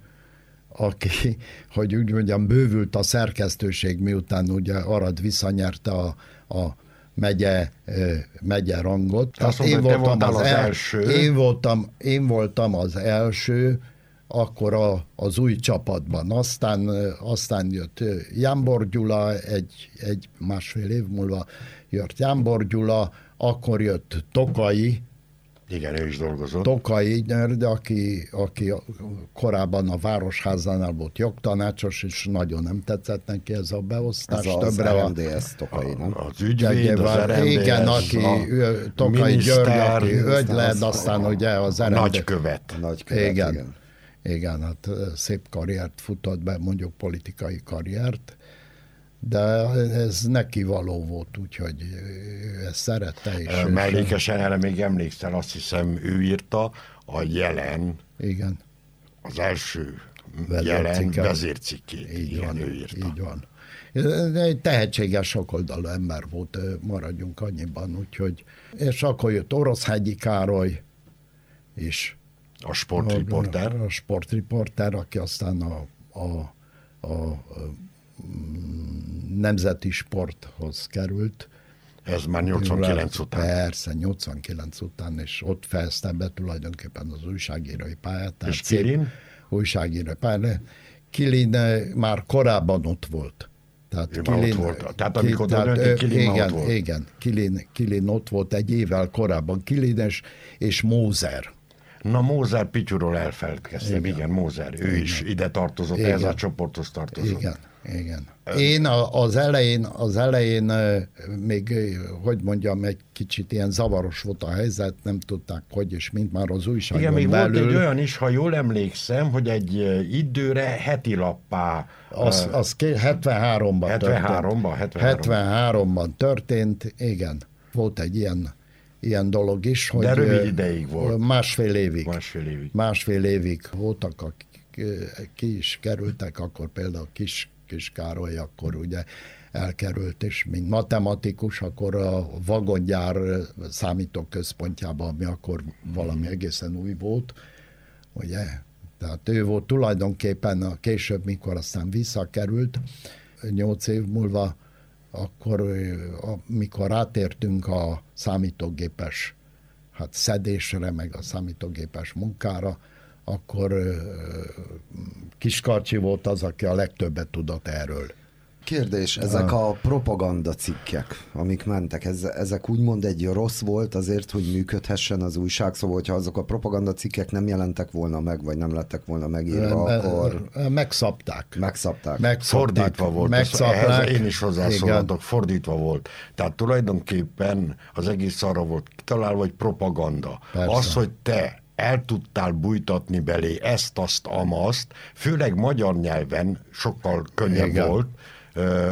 aki, [laughs] hogy úgy mondjam, bővült a szerkesztőség, miután ugye Arad visszanyerte a, a megye, megye rangot. Te azt mondod, te voltál az első. Én voltam, én voltam az első, akkor a, az új csapatban. Aztán, aztán jött Jámbor Gyula, egy, egy másfél év múlva jött Jámbor Gyula, akkor jött Tokai, Igen, ő is dolgozott. Tokai de aki, aki korábban a Városházánál volt jogtanácsos, és nagyon nem tetszett neki ez a beosztás. Ez az Többre van. RMDS tokai, nem? Az ügyvéd, az RMDS, igen, aki ő, Tokai György, aki ögylet, az- aztán ugye az RMD nagykövet. Nagy követ, igen. igen. Igen, hát szép karriert futott be, mondjuk politikai karriert, de ez neki való volt, úgyhogy ő ezt szerette is. És- Mellékesen erre még emlékszel, azt hiszem ő írta a jelen, Igen, az első jelen vezércikkét. így Igen, van, ő írta. így van. Egy tehetséges sokoldalú ember volt, maradjunk annyiban, úgyhogy, és akkor jött Oroszhegyi Károly, és A sportriporter. A, a sportriporter, aki aztán a, a, a, a nemzeti sporthoz került. Ez már 89 után. Persze, 89 után, és ott fejezte be tulajdonképpen az újságírói pályát. tehát És Kilin? Újságírói pályát. Kilin eh, már korábban ott volt. Tehát Ő már ott volt. Tehát amikor oda döntött, ő- Kilin már igen, ott volt. Igen, Kilin, Kilin ott volt egy évvel korábban. Kilin és, és Mózer. Na, Mózer Pityúról elfeledkeztem, igen, igen Mózer. Ő is ide tartozott, Igen. ez a csoporthoz tartozott. Igen, igen. Én az elején, az elején még, hogy mondjam, egy kicsit ilyen zavaros volt a helyzet, nem tudták, hogy és mint már az újságon Igen, még belül. volt egy olyan is, ha jól emlékszem, hogy egy időre heti lappá Az, az ké- 73-ban 73-ban, történt. 73-ban történt, igen. Volt egy ilyen, ilyen dolog is, hogy... rövid ö, ideig volt. Másfél évig. másfél évig. Másfél évig voltak, akik ki is kerültek, akkor például Kis, Kis Károly, akkor ugye elkerült, és mint matematikus, akkor a vagongyár számítóközpontjában, ami akkor valami egészen új volt, ugye? Tehát ő volt tulajdonképpen a később, mikor aztán visszakerült, nyolc év múlva, akkor, amikor rátértünk a számítógépes hát szedésre, meg a számítógépes munkára, akkor Kiskarcsi volt az, aki a legtöbbet tudott erről. Kérdés, ezek a propaganda cikkek, amik mentek, ez, ezek úgymond egy rossz volt azért, hogy működhessen az újság, szóval hogyha azok a propaganda cikkek nem jelentek volna meg, vagy nem lettek volna megírva, akkor Megszabták. megszabták. Megszabták. Fordítva volt, Megszabták. ehhez én is hozzászólhatok, fordítva volt. Tehát tulajdonképpen az egész arra volt kitalálva, hogy propaganda. Persze. Az, hogy te el tudtál bújtatni belé ezt, azt, amaszt, főleg magyar nyelven sokkal könnyebb Igen. volt,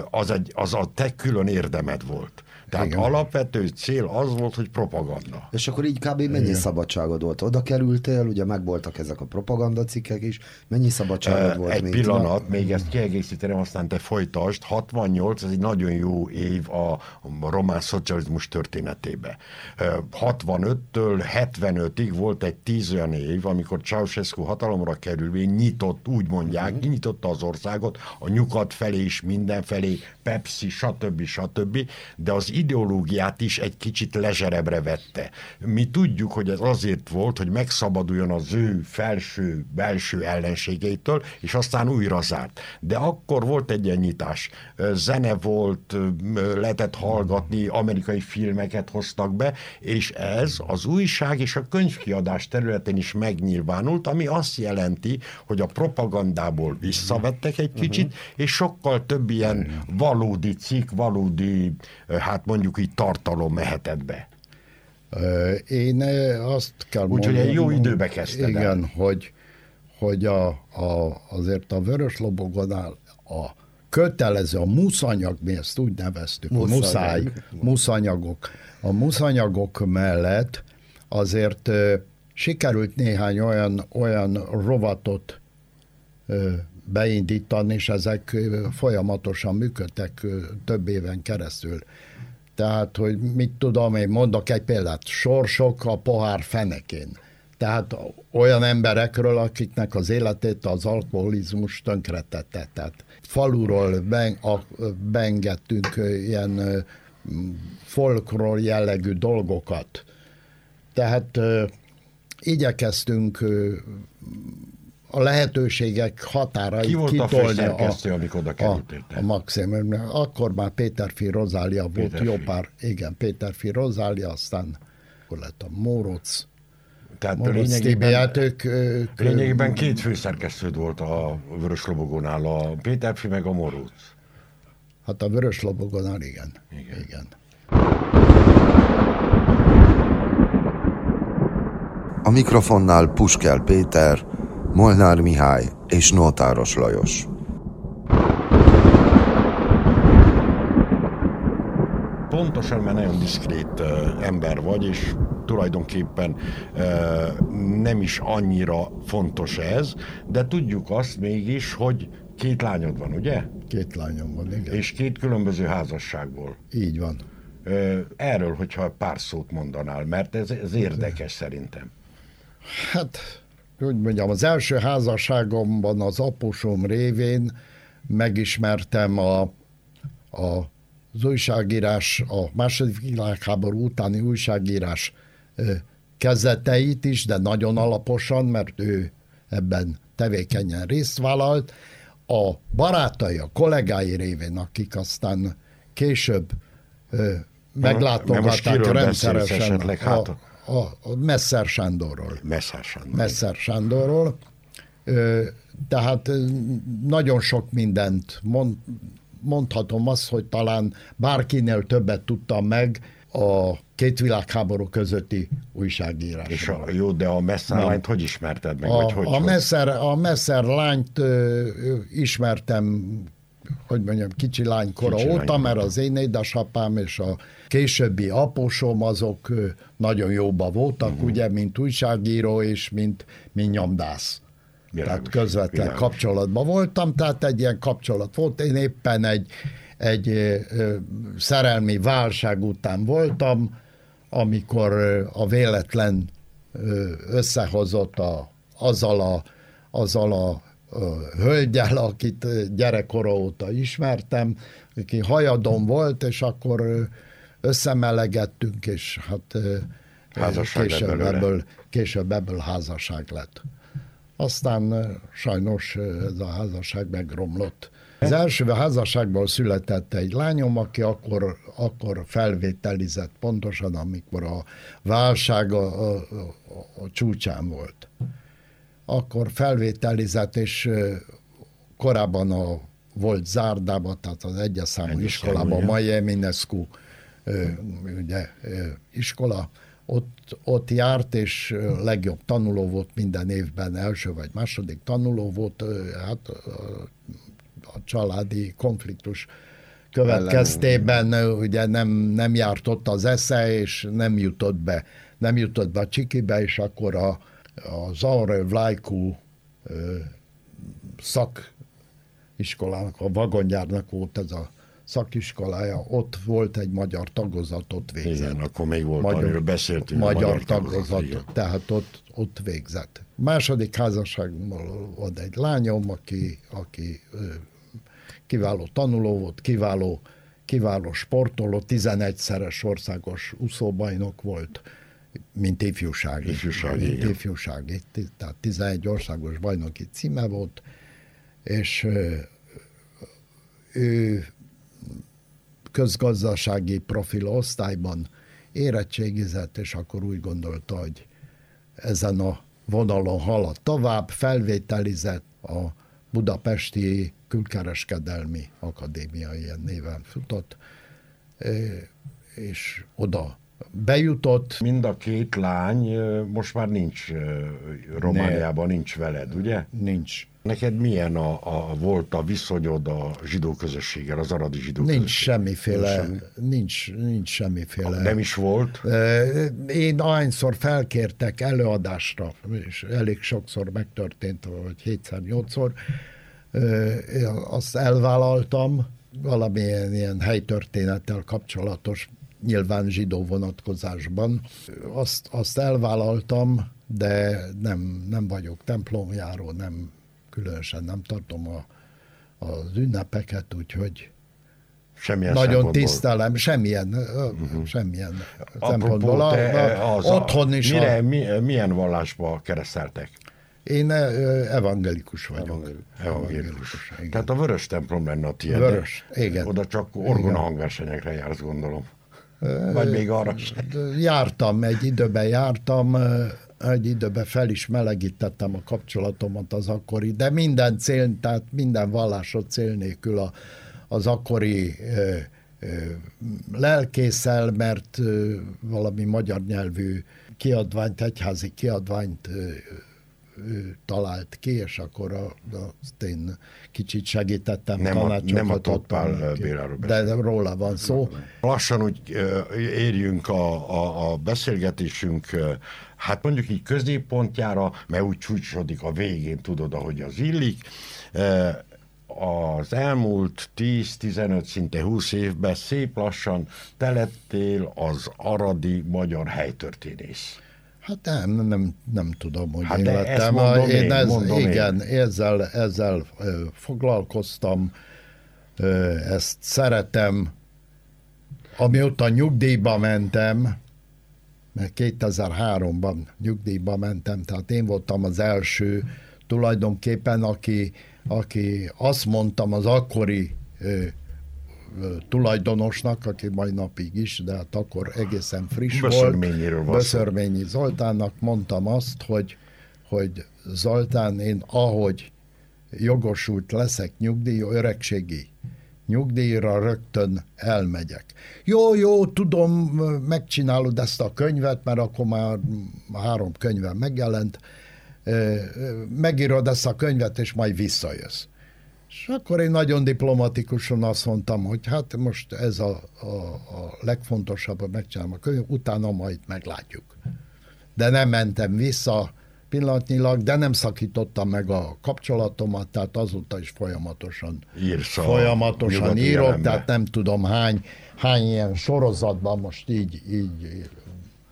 az, egy, az a te külön érdemed volt. Tehát Igen. alapvető cél az volt, hogy propaganda. És akkor így kb. mennyi szabadságod volt? Oda kerültél, ugye megvoltak ezek a propaganda cikkek is, mennyi szabadságod Ö, volt Egy még? pillanat, még ezt kiegészíteném, aztán te folytasd. 68, ez egy nagyon jó év a román szocializmus történetébe. Ö, 65-től 75-ig volt egy tíz olyan év, amikor Ceausescu hatalomra kerülvén nyitott, úgy mondják, Mhm. nyitotta az országot a nyugat felé is mindenfelé, Pepsi, stb. stb. De az ideológiát is egy kicsit lezserebre vette. Mi tudjuk, hogy ez azért volt, hogy megszabaduljon az ő felső, belső ellenségeitől, és aztán újra zárt. De akkor volt egy ilyen nyitás. Zene volt, lehetett hallgatni, amerikai filmeket hoztak be, és ez az újság és a könyvkiadás területén is megnyilvánult, ami azt jelenti, hogy a propagandából visszavettek egy kicsit, és sokkal több ilyen valódi cikk, valódi, hát mondjuk így tartalom mehetett be. Én azt kell Úgy, mondani... egy jó időbe kezdted Igen, el. hogy, hogy a, a, azért a Vörös Lobogonál a kötelező, a muszanyag, mi ezt úgy neveztük, Muszanyag. muszáj, muszanyagok. A muszanyagok mellett azért sikerült néhány olyan, olyan rovatot beindítani, és ezek folyamatosan működtek több éven keresztül. Tehát, hogy mit tudom, én mondok egy példát, sorsok a pohár fenekén. Tehát olyan emberekről, akiknek az életét az alkoholizmus tönkretette. Tehát faluról ben, a, beengedtünk ö, ilyen folkról jellegű dolgokat. Tehát igyekeztünk a lehetőségek határait Ki volt a kitolni főszerkesztő, amikor oda a, kerültél? a Maxim. Akkor már Péterfi Rozália volt Péterfi. jó pár, igen, Péterfi Rozália, aztán akkor lett a Móróc, Tehát Móróc lényegében, hát ők, ők lényegében két főszerkesztőd volt a Vörös Lobogónál, a Péterfi meg a Moróc. hát a Vörös Lobogonál igen. Igen. igen. A mikrofonnál Puskel Péter, Molnár Mihály és Nótáros Lajos. Pontosan, mert nagyon diszkrét ember vagy, és tulajdonképpen nem is annyira fontos ez, de tudjuk azt mégis, hogy két lányod van, ugye? Két lányom van, igen. És két különböző házasságból. Így van. Erről, hogyha pár szót mondanál, mert ez, ez érdekes szerintem. Hát, hogy mondjam, az első házasságomban az apusom révén megismertem a, a, az újságírás, a második világháború utáni újságírás kezdeteit is, de nagyon alaposan, mert ő ebben tevékenyen részt vállalt. A barátai, a kollégái révén, akik aztán később meglátogatták rendszeresen esetleg? a, Hát- a, a Messzer Sándorról. Messzár Sándor. Messzer Sándorról. Tehát nagyon sok mindent mond, mondhatom azt, hogy talán bárkinél többet tudtam meg a két világháború közötti újságírásról. És a, jó, de a Messzálányt hogy ismerted meg? vagy A, hogy, a, hogy? Messer, a Messer lányt ö, ismertem, hogy mondjam, kicsi lánykora Kicsi óta, lánykora. mert az én édesapám és a későbbi apósom azok nagyon jóba voltak, uh-huh. ugye, mint újságíró és mint, mint nyomdász. Világos, tehát közvetlen világos. kapcsolatban voltam, tehát egy ilyen kapcsolat volt. Én éppen egy, egy ö, ö, szerelmi válság után voltam, amikor ö, a véletlen összehozott a, azzal a, azzal a hölgyel, akit gyerekkora óta ismertem, aki hajadon volt, és akkor összemelegettünk, és hát Házasság később belőle. ebből, később ebből házasság lett. Aztán sajnos ez a házasság megromlott. Az első házasságból született egy lányom, aki akkor, akkor felvételizett pontosan, amikor a válság a, a, a, a csúcsán volt. Akkor felvételizett, és korábban a volt Zárdában, tehát az egyes számú iskolában, mai Eminescu ugye, iskola, ott, ott járt, és legjobb tanuló volt minden évben, első vagy második tanuló volt, hát a családi konfliktus következtében ö, ugye nem, nem járt ott az esze, és nem jutott be, nem jutott be a csikibe, és akkor a, az Aure Vlajkú ö, szak iskolának, a vagongyárnak volt ez a szakiskolája, ott volt egy magyar tagozat, ott végzett. Igen, akkor még volt, amiről beszéltünk. a Magyar, magyar tagozat, tagozat, tehát ott, ott végzett. Második házasságból volt egy lányom, aki, aki kiváló tanuló volt, kiváló, kiváló sportoló, 11-szeres országos úszóbajnok volt, mint ifjúsági. Ifjúsági, mint igen. ifjúsági. Tehát 11 országos bajnoki címe volt, és ő közgazdasági profil osztályban érettségizett, és akkor úgy gondolta, hogy ezen a vonalon halad tovább, felvételizett a Budapesti Külkereskedelmi Akadémia ilyen néven futott, és oda bejutott, Mind a két lány most már nincs Romániában, nincs veled, ugye? nincs, Neked milyen a, a, volt a viszonyod a zsidó közösséggel, az aradi zsidó nincs közösséggel? semmiféle, nincs, nincs semmiféle. Nem is volt? Én ahányszor felkértek előadásra, és elég sokszor megtörtént, vagy hétszer, nyolcszor, ö, azt elvállaltam, valamilyen ilyen helytörténettel kapcsolatos, nyilván zsidó vonatkozásban. Azt, azt elvállaltam, de nem, nem vagyok templomjáró, nem különösen nem tartom a, az ünnepeket, úgyhogy Semmilyen nagyon tisztelem, semmilyen, uh-huh. semmilyen Apropó, szempontból. A, te, a, az otthon is. Mire, A, mi, milyen vallásba kereszteltek? én evangelikus vagyok. Evangélikus. igen. Tehát a vörös templom lenne a tiéd. Vörös, igen. Oda csak orgona hangversenyekre jársz, gondolom. Vagy még arra sem. Jártam, egy időben jártam, egy időben fel is melegítettem a kapcsolatomat az akkori, de minden cél, tehát minden vallásod cél nélkül a, az akkori ö, ö, lelkészel, mert ö, valami magyar nyelvű kiadványt, egyházi kiadványt ő talált ki, és akkor a, azt én kicsit segítettem, Nem a- nem a Tóth adtam Pál neki. Béláról de, de róla van szó. Lassan úgy ö, érjünk a, a, a beszélgetésünk, ö, hát mondjuk így középpontjára, mert úgy csúcsodik a végén, tudod, ahogy az illik. Az elmúlt 10-15, szinte 20 évben szép lassan te lettél az aradi magyar helytörténész. Hát nem, nem, nem tudom, hogy Hát én lettem. mondom én, én, ez, mondom igen, én. ezzel, ezzel foglalkoztam, ezt szeretem. Amióta nyugdíjba mentem, mert 2003-ban nyugdíjba mentem, tehát én voltam az első tulajdonképpen, aki, aki azt mondtam az akkori tulajdonosnak, aki mai napig is, de hát akkor egészen friss Böszörményiről volt. Böszörményi Zoltánnak mondtam azt, hogy, hogy Zoltán, én ahogy jogosult leszek nyugdíj, öregségi nyugdíjra rögtön elmegyek. Jó, jó, tudom, megcsinálod ezt a könyvet, mert akkor már három könyve megjelent, megírod ezt a könyvet, és majd visszajössz. És akkor én nagyon diplomatikusan azt mondtam, hogy hát most ez a, a, a legfontosabb, megcsinálom a könyv, utána majd meglátjuk. De nem mentem vissza pillanatnyilag, de nem szakítottam meg a kapcsolatomat, tehát azóta is folyamatosan Írsz a folyamatosan írok, jelenbe. tehát nem tudom hány, hány ilyen sorozatban most így, így,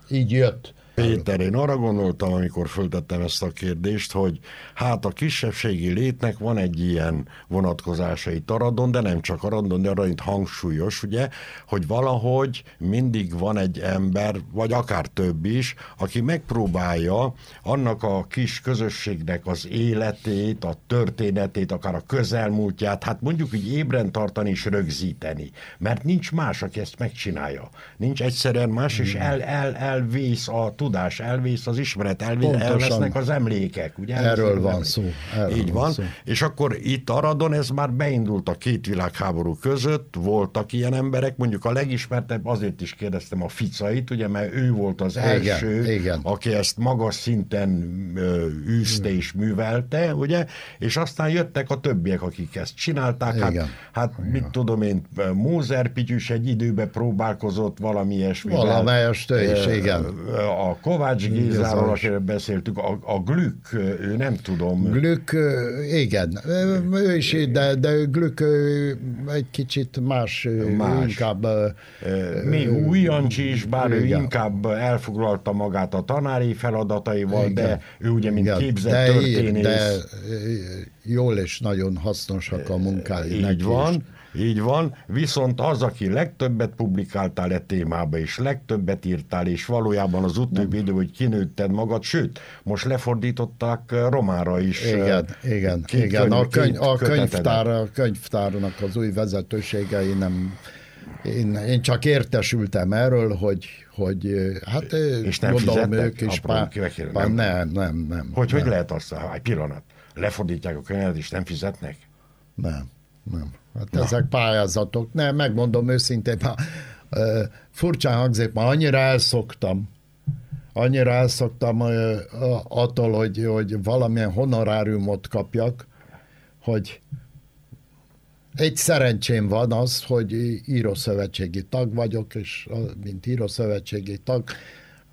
így jött. Péter, én arra gondoltam, amikor föltettem ezt a kérdést, hogy hát a kisebbségi létnek van egy ilyen vonatkozása itt Aradon, de nem csak Aradon, de arra itt hangsúlyos, ugye, hogy valahogy mindig van egy ember, vagy akár több is, aki megpróbálja annak a kis közösségnek az életét, a történetét, akár a közelmúltját, hát mondjuk így ébren tartani és rögzíteni. Mert nincs más, aki ezt megcsinálja. Nincs egyszerűen más, és el, el, elvész a tudás, elvész az ismeret, elvész, Pontosan. elvesznek az emlékek. Ugye? Erről van emlékek. szó, erről Így van van. szó. És akkor itt Aradon ez már beindult a két világháború között, voltak ilyen emberek, mondjuk a legismertebb, azért is kérdeztem a Ficait, ugye, mert ő volt az Igen, első, igen. aki ezt magas szinten ö, űzte és művelte, ugye, és aztán jöttek a többiek, akik ezt csinálták, hát, Igen. hát mit tudom én, Mózer Pityus egy időben próbálkozott valami ilyesmivel. Valamelyest ő is, igen. A Kovács Gézáról, akiről beszéltük, a, a Glück, ő nem tudom, Glück, igen, ő is, de, de Glück egy kicsit más, Más. inkább Még Újancsi is, bár ő Igen. inkább elfoglalta magát a tanári feladataival, Igen. de ő ugye, mint igen, képzett de, ír, történész, de ö, jól és nagyon hasznosak a munkái így neki van. is. Így van, viszont az, aki legtöbbet publikáltál e témába, és legtöbbet írtál, és valójában az utóbbi idő, hogy kinőtted magad, sőt, most lefordították eh, romára is. eh, Igen, igen, két igen. A, könyv- a, könyvtár, a könyvtárnak az új vezetőségei nem... Én, én csak értesültem erről, hogy, hogy eh, hát És nem gondolom ők is pár, kivekére, pár, nem? nem, nem. Hogy, nem, hogy lehet azt, egy pillanat, lefordítják a könyvet, és nem fizetnek? Nem, nem. Hát Na. ezek pályázatok. Nem, megmondom őszintén, már uh, furcsán hangzik, már annyira elszoktam, annyira elszoktam uh, attól, hogy, hogy valamilyen honoráriumot kapjak, hogy egy szerencsém van az, hogy írószövetségi tag vagyok, és mint írószövetségi tag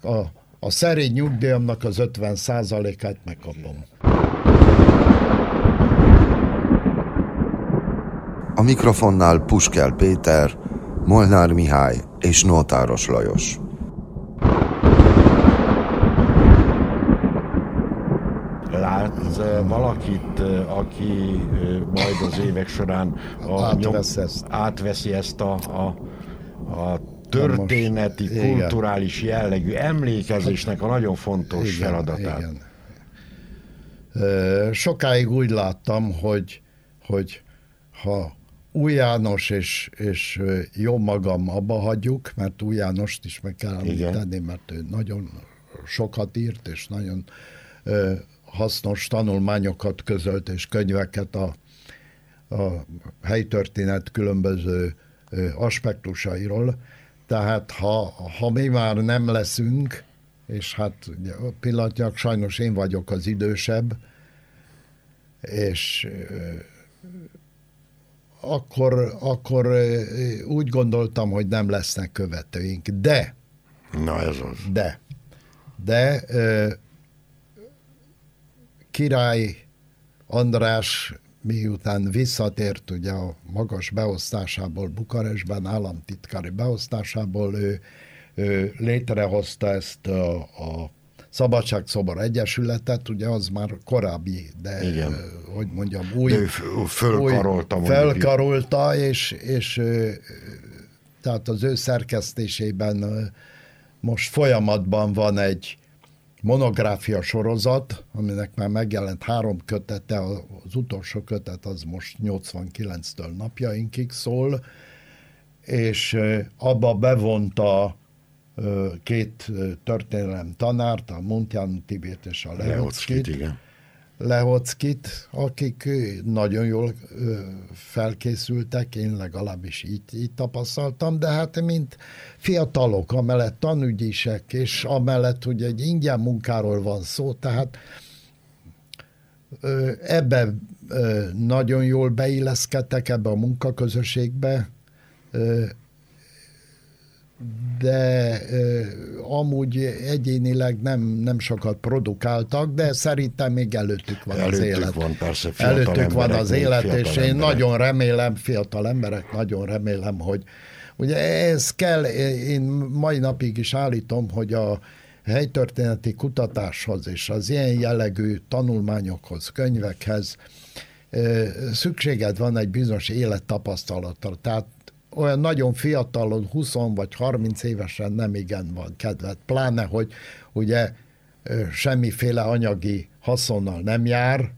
a, a szerény nyugdíjamnak az 50 át megkapom. A mikrofonnál Puskel Péter, Molnár Mihály és Nótáros Lajos. Látsz eh, valakit, eh, aki eh, majd az évek során a Átvesz ezt. átveszi ezt a, a, a történeti, most- igen. kulturális jellegű emlékezésnek a nagyon fontos feladatát. Igen. Sokáig úgy láttam, hogy, hogy ha új János és, és jó magam abba hagyjuk, mert új Jánost is meg kell említeni, mert ő nagyon sokat írt, és nagyon ö, hasznos tanulmányokat közölt, és könyveket a, a helytörténet különböző ö, aspektusairól. Tehát ha, ha mi már nem leszünk, és hát pillanatnyilag sajnos én vagyok az idősebb, és ö, akkor, akkor úgy gondoltam, hogy nem lesznek követőink. De, Na ez az. de, de király András miután visszatért ugye a magas beosztásából Bukarestben, államtitkári beosztásából, ő, ő létrehozta ezt a, a Szabadságszobor Egyesületet, ugye az már korábbi, de Igen. ö, hogy mondjam, új, De fölkarolta új, felkarolta, és, és ö, tehát az ő szerkesztésében ö, most folyamatban van egy monográfia sorozat, aminek már megjelent három kötete, az utolsó kötet az most 89-től napjainkig szól, és abba bevonta két történelem tanárt, a Montján Tibét és a Lehockit, Lehockit. Lehockit, akik nagyon jól felkészültek, én legalábbis így, így tapasztaltam, de hát mint fiatalok, amellett tanügyisek, és amellett, hogy egy ingyen munkáról van szó, tehát ebbe nagyon jól beilleszkedtek ebbe a munkaközösségbe, de ö, amúgy egyénileg nem, nem sokat produkáltak, de szerintem még előttük van az Előttük élet. van persze, fiatal Előttük van emberek, az még élet, és én emberek. nagyon remélem, fiatal emberek, nagyon remélem, hogy ugye ez kell, én mai napig is állítom, hogy a helytörténeti kutatáshoz és az ilyen jellegű tanulmányokhoz, könyvekhez szükséged van egy bizonyos élettapasztalatra. Tehát olyan nagyon fiatalon, 20 vagy 30 évesen nem igen van kedved. Pláne, hogy ugye semmiféle anyagi haszonnal nem jár,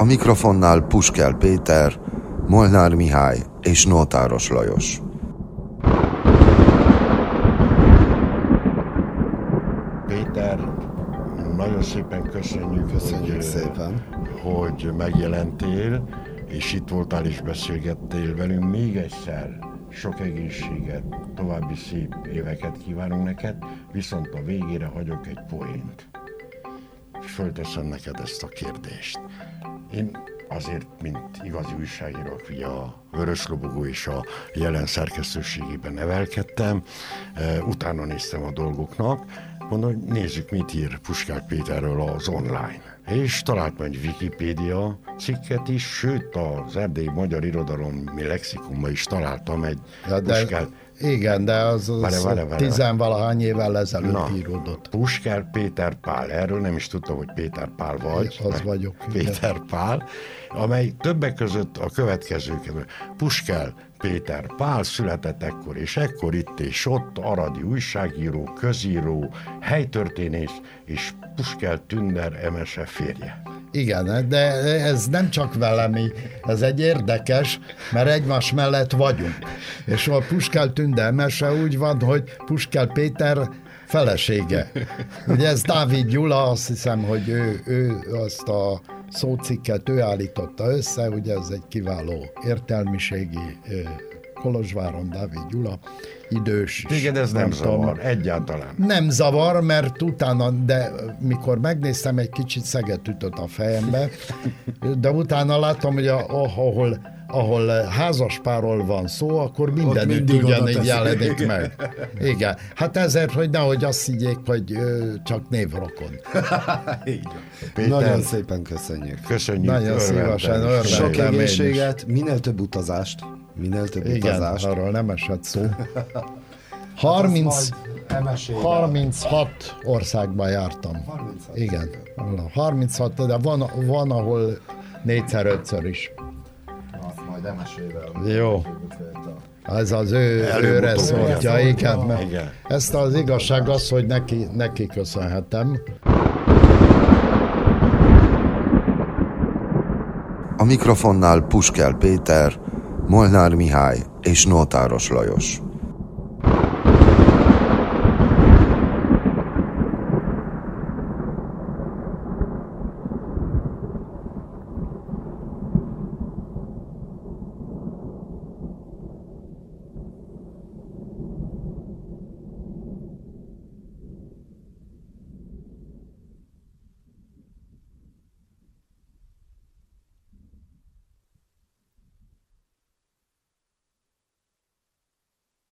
A mikrofonnál Puskel Péter, Molnár Mihály és Nótáros Lajos. Péter, nagyon szépen köszönjük, Köszönjük hogy, szépen. hogy megjelentél, és itt voltál és beszélgettél velünk. Még egyszer sok egészséget, további szép éveket kívánunk neked, viszont a végére hagyok egy poént. Fölteszem neked ezt a kérdést. Én azért, mint igazi újságíró, aki ugye a Vörös Lobogó és a jelen szerkesztőségében nevelkedtem, utána néztem a dolgoknak, mondom, hogy nézzük, mit ír Puskák Péterről az online. És találtam egy Wikipédia cikket is, sőt az erdélyi magyar irodalom mi lexikonban is találtam egy Ja, de Puskál Igen, de az, az Várj, várj, várj. tizenvalahány évvel ezelőtt Na. íródott. Puskár Péter Pál, erről nem is tudtam, hogy Péter Pál vagy. Az meg vagyok, igen. Péter Pál, amely többek között a következőket. Puskár Péter Pál született ekkor és ekkor itt és ott, aradi újságíró, közíró, helytörténész és Puskel Tünder Emese férje. Igen, de ez nem csak velem, így, ez egy érdekes, mert egymás mellett vagyunk. És a Puskel Tünde mese úgy van, hogy Puskel Péter felesége. Ugye ez Dávid Gyula, azt hiszem, hogy ő, ő azt a szócikket ő állította össze, ugye ez egy kiváló értelmiségi Kolozsváron Dávid Gyula, idős. Téged ez nem, tudom, zavar, egyáltalán. nem zavar, mert utána, de mikor megnéztem, egy kicsit szeget ütött a fejembe, de utána láttam, hogy a, ahol, ahol házaspárról van szó, akkor mindenütt ugyanígy jelenik [laughs] meg. Igen. Hát ezért, hogy nehogy azt higgyék, hogy ö, csak névrokon. [laughs] Péter, Nagyon szépen köszönjük. köszönjük. Nagyon szívesen, örvendem. Sok egészséget, minél több utazást, minél több Igen, utazást. arról nem esett szó. 30, 36 országban jártam. 36. Igen, 36, de van, van ahol négyszer, ötször is. Majd emesével. Jó. Ez az ő, Előbb-utóbb őre szóltja, igen. igen. Mert Igen. ezt az igazság az, hogy neki, neki köszönhetem. A mikrofonnál Puskel Péter, Molnár Mihály és Nótáros Lajos.